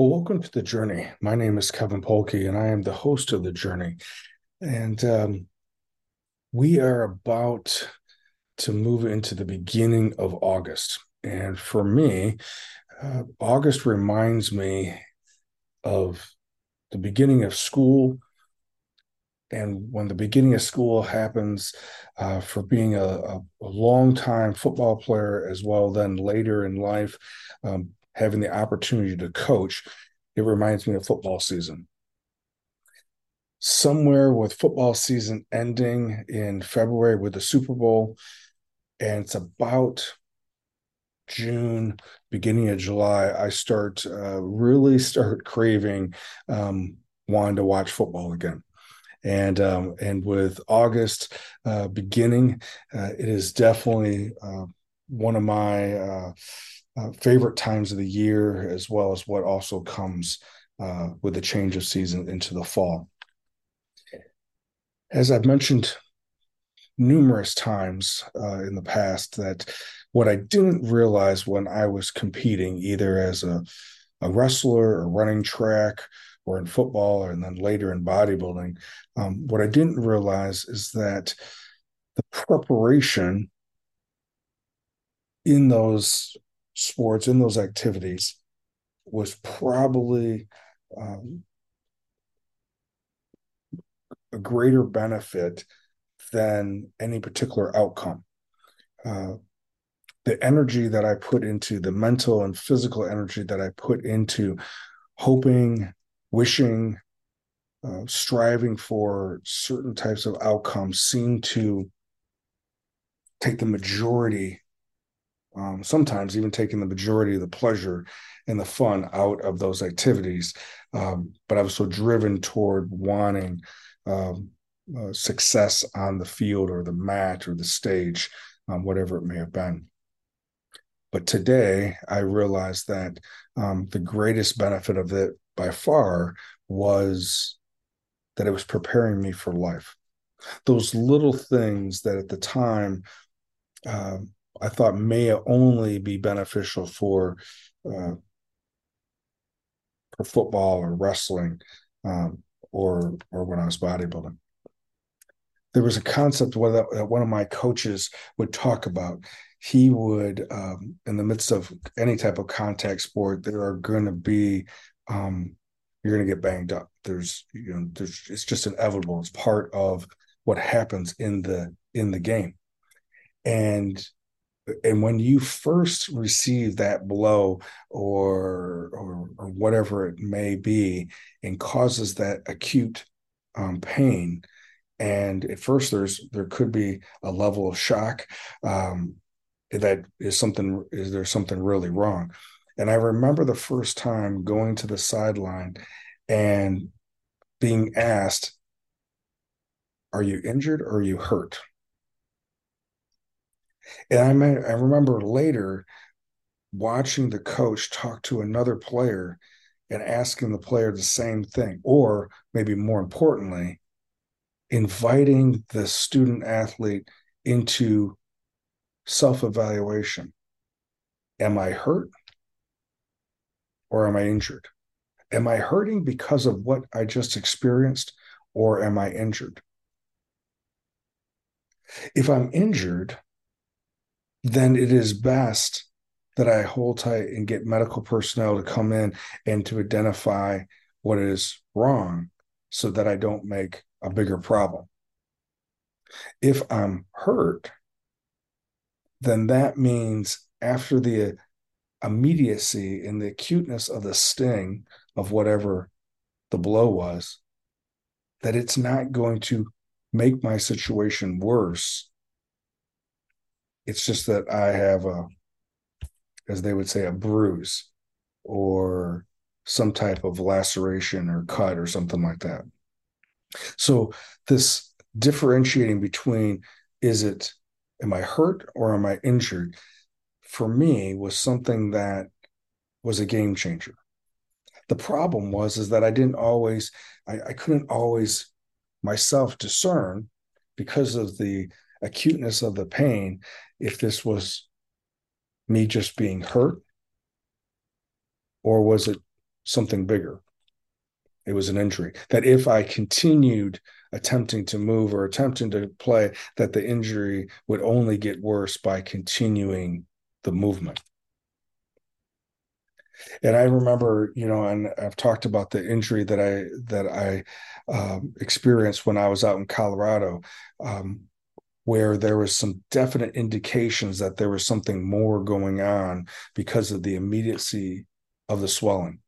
Well, welcome to the journey. My name is Kevin Polky, and I am the host of the journey. And um, we are about to move into the beginning of August. And for me, uh, August reminds me of the beginning of school. And when the beginning of school happens, uh, for being a, a, a long time football player as well, then later in life, um, having the opportunity to coach, it reminds me of football season. Somewhere with football season ending in February with the Super Bowl, and it's about June, beginning of July, I start uh, really start craving um, wanting to watch football again. And um, and with August uh, beginning, uh, it is definitely uh, one of my uh, favorite times of the year, as well as what also comes uh, with the change of season into the fall. As I've mentioned numerous times uh, in the past, that what I didn't realize when I was competing, either as a, a wrestler or running track or in football, and then later in bodybuilding, um, what I didn't realize is that the preparation in those sports, in those activities, was probably um, a greater benefit than any particular outcome. Uh, the energy that I put into the mental and physical energy that I put into hoping, wishing, uh, striving for certain types of outcomes seem to take the majority um, sometimes even taking the majority of the pleasure and the fun out of those activities. Um, but I was so driven toward wanting um, uh, success on the field or the mat or the stage, um, whatever it may have been. But today, I realized that um, the greatest benefit of it by far was that it was preparing me for life. Those little things that at the time um, I thought may only be beneficial for uh, for football or wrestling um, or or when I was bodybuilding. There was a concept that one of my coaches would talk about. He would, um, in the midst of any type of contact sport, there are going to be um, you're going to get banged up. There's you know there's it's just inevitable. It's part of what happens in the in the game, and and when you first receive that blow or or, or whatever it may be and causes that acute um, pain. And at first there's there could be a level of shock um, that is something is there something really wrong. And i remember the first time going to the sideline and being asked are you injured or are you hurt and I, may, I remember later watching the coach talk to another player and asking the player the same thing, or maybe more importantly, inviting the student athlete into self evaluation. Am I hurt or am I injured? Am I hurting because of what I just experienced or am I injured? If I'm injured, then it is best that I hold tight and get medical personnel to come in and to identify what is wrong so that I don't make a bigger problem. If I'm hurt, then that means after the immediacy and the acuteness of the sting of whatever the blow was, that it's not going to make my situation worse it's just that I have a, as they would say, a bruise or some type of laceration or cut or something like that. So this differentiating between is it am I hurt or am I injured for me was something that was a game changer. The problem was is that I didn't always I, I couldn't always myself discern because of the acuteness of the pain if this was me just being hurt or was it something bigger. It was an injury. That if I continued attempting to move or attempting to play, that the injury would only get worse by continuing the movement. And I remember, you know, and I've talked about the injury that I that I um, experienced when I was out in Colorado, um, where there was some definite indications that there was something more going on because of the immediacy of the swelling.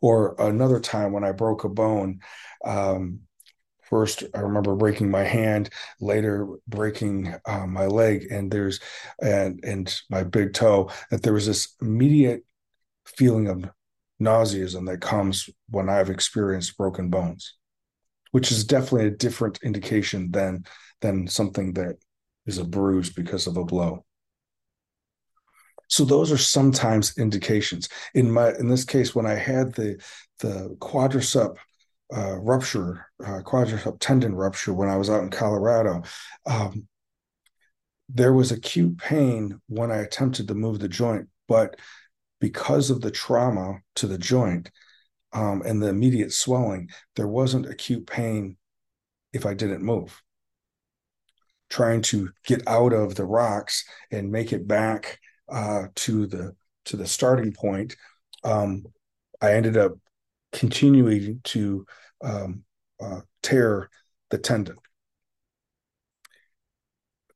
Or another time when I broke a bone, um, first i remember breaking my hand later breaking uh, my leg and there's and and my big toe that there was this immediate feeling of nauseism that comes when i've experienced broken bones which is definitely a different indication than than something that is a bruise because of a blow so those are sometimes indications. In my in this case, when I had the the quadricep uh, rupture, uh, quadricep tendon rupture when I was out in Colorado, um, there was acute pain when I attempted to move the joint, but because of the trauma to the joint um, and the immediate swelling, there wasn't acute pain if I didn't move. Trying to get out of the rocks and make it back uh, to the to the starting point, um, I ended up continuing to um, uh, tear the tendon.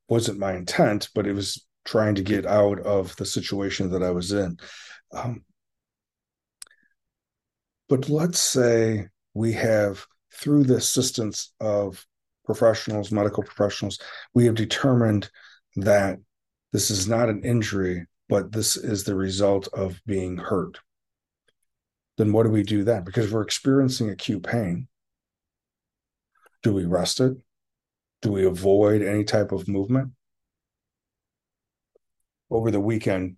Wasn't my intent, but it was trying to get out of the situation that I was in. Um, but let's say we have, through the assistance of professionals, medical professionals, we have determined that this is not an injury, but this is the result of being hurt. Then what do we do then? Because we're experiencing acute pain. Do we rest it? Do we avoid any type of movement? Over the weekend,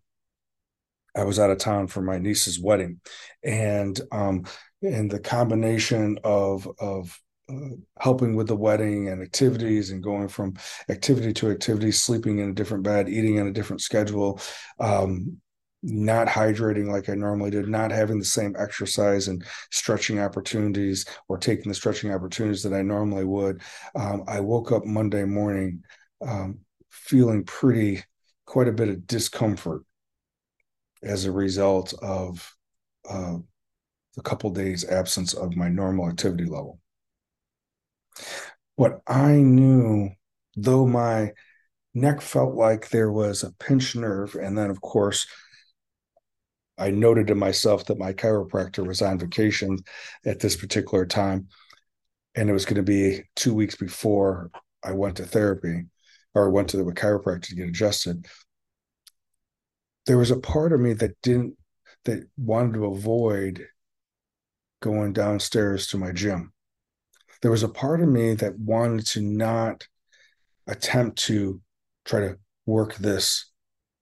I was out of town for my niece's wedding, and um, and the combination of of uh, helping with the wedding and activities and going from activity to activity, sleeping in a different bed, eating in a different schedule, um, not hydrating like I normally did, not having the same exercise and stretching opportunities or taking the stretching opportunities that I normally would. Um, I woke up Monday morning um, feeling pretty, quite a bit of discomfort as a result of uh, a couple days absence of my normal activity level. What I knew, though my neck felt like there was a pinched nerve, and then of course I noted to myself that my chiropractor was on vacation at this particular time, and it was going to be two weeks before I went to therapy or went to the chiropractor to get adjusted. There was a part of me that didn't that wanted to avoid going downstairs to my gym. There was a part of me that wanted to not attempt to try to work this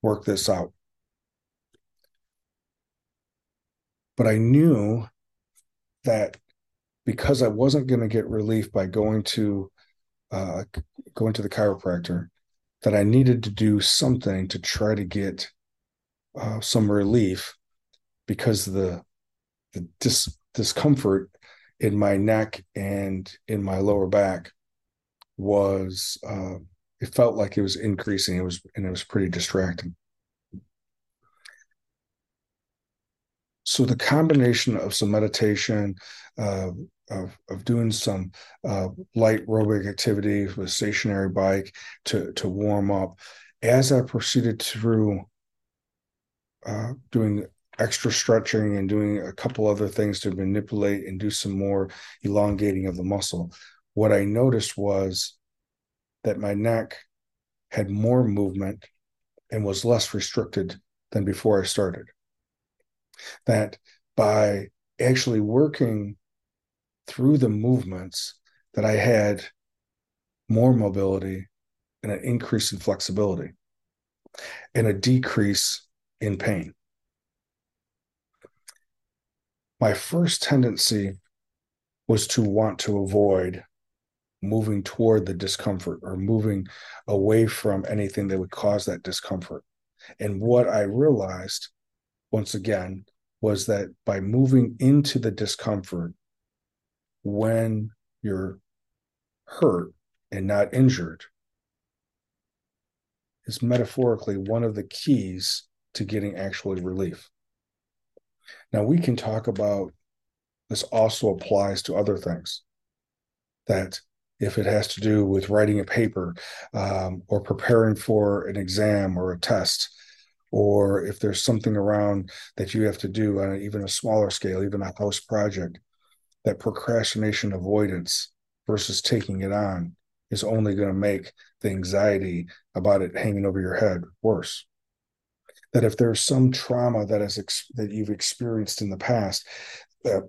work this out. But I knew that because I wasn't going to get relief by going to uh, going to the chiropractor, that I needed to do something to try to get uh, some relief because the the dis- discomfort in my neck and in my lower back was uh, it felt like it was increasing. It was and it was pretty distracting. so the combination of some meditation, uh, of, of doing some uh, light aerobic activity with stationary bike to to warm up, as I proceeded through uh, doing extra stretching and doing a couple other things to manipulate and do some more elongating of the muscle, what I noticed was that my neck had more movement and was less restricted than before I started that by actually working through the movements that I had more mobility and an increase in flexibility and a decrease in pain. My first tendency was to want to avoid moving toward the discomfort or moving away from anything that would cause that discomfort. And what I realized once again was that by moving into the discomfort when you're hurt and not injured is metaphorically one of the keys to getting actually relief. Now, we can talk about this also applies to other things that if it has to do with writing a paper um, or preparing for an exam or a test, or if there's something around that you have to do on even a smaller scale, even a house project, that procrastination avoidance versus taking it on is only going to make the anxiety about it hanging over your head worse. That if there's some trauma that is ex- that you've experienced in the past, that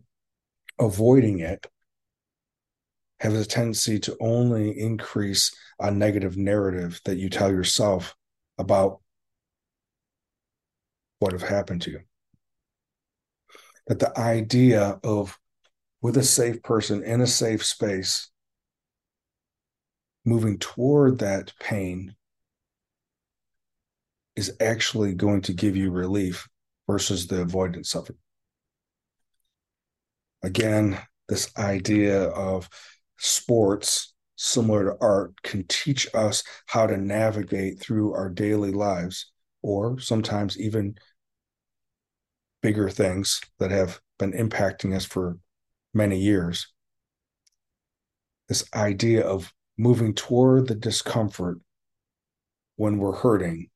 avoiding it has a tendency to only increase a negative narrative that you tell yourself about what have happened to you. That the idea of with a safe person in a safe space moving toward that pain is actually going to give you relief versus the avoidance of it. Again, this idea of sports, similar to art, can teach us how to navigate through our daily lives, or sometimes even bigger things that have been impacting us for many years. This idea of moving toward the discomfort when we're hurting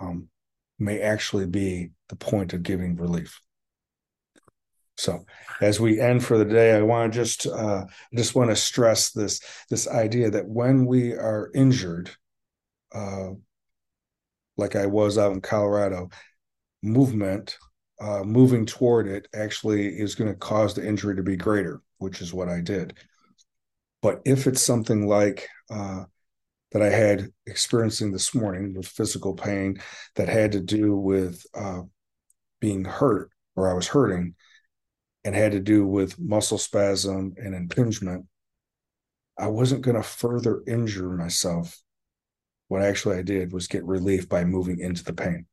um, may actually be the point of giving relief. So, as we end for the day, I want to just uh, just want to stress this this idea that when we are injured, uh, like I was out in Colorado, movement, uh, moving toward it, actually is going to cause the injury to be greater, which is what I did. But if it's something like uh, that I had experiencing this morning with physical pain that had to do with uh, being hurt or I was hurting and had to do with muscle spasm and impingement, I wasn't going to further injure myself. What actually I did was get relief by moving into the pain.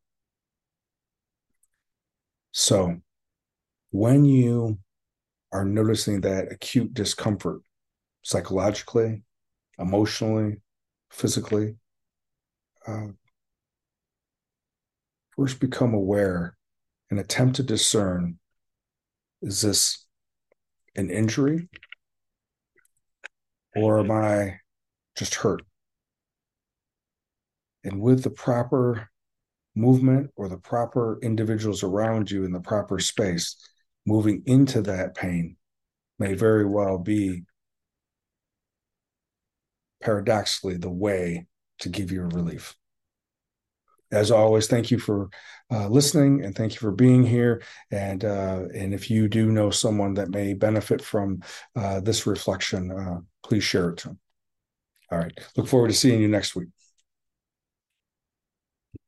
So when you are noticing that acute discomfort psychologically, emotionally, physically, uh, first become aware and attempt to discern is this an injury or am I just hurt? And with the proper movement or the proper individuals around you in the proper space, moving into that pain may very well be paradoxically the way to give you relief. As always, thank you for uh, listening and thank you for being here. And uh, and if you do know someone that may benefit from uh, this reflection, uh, please share it to them. All right. Look forward to seeing you next week.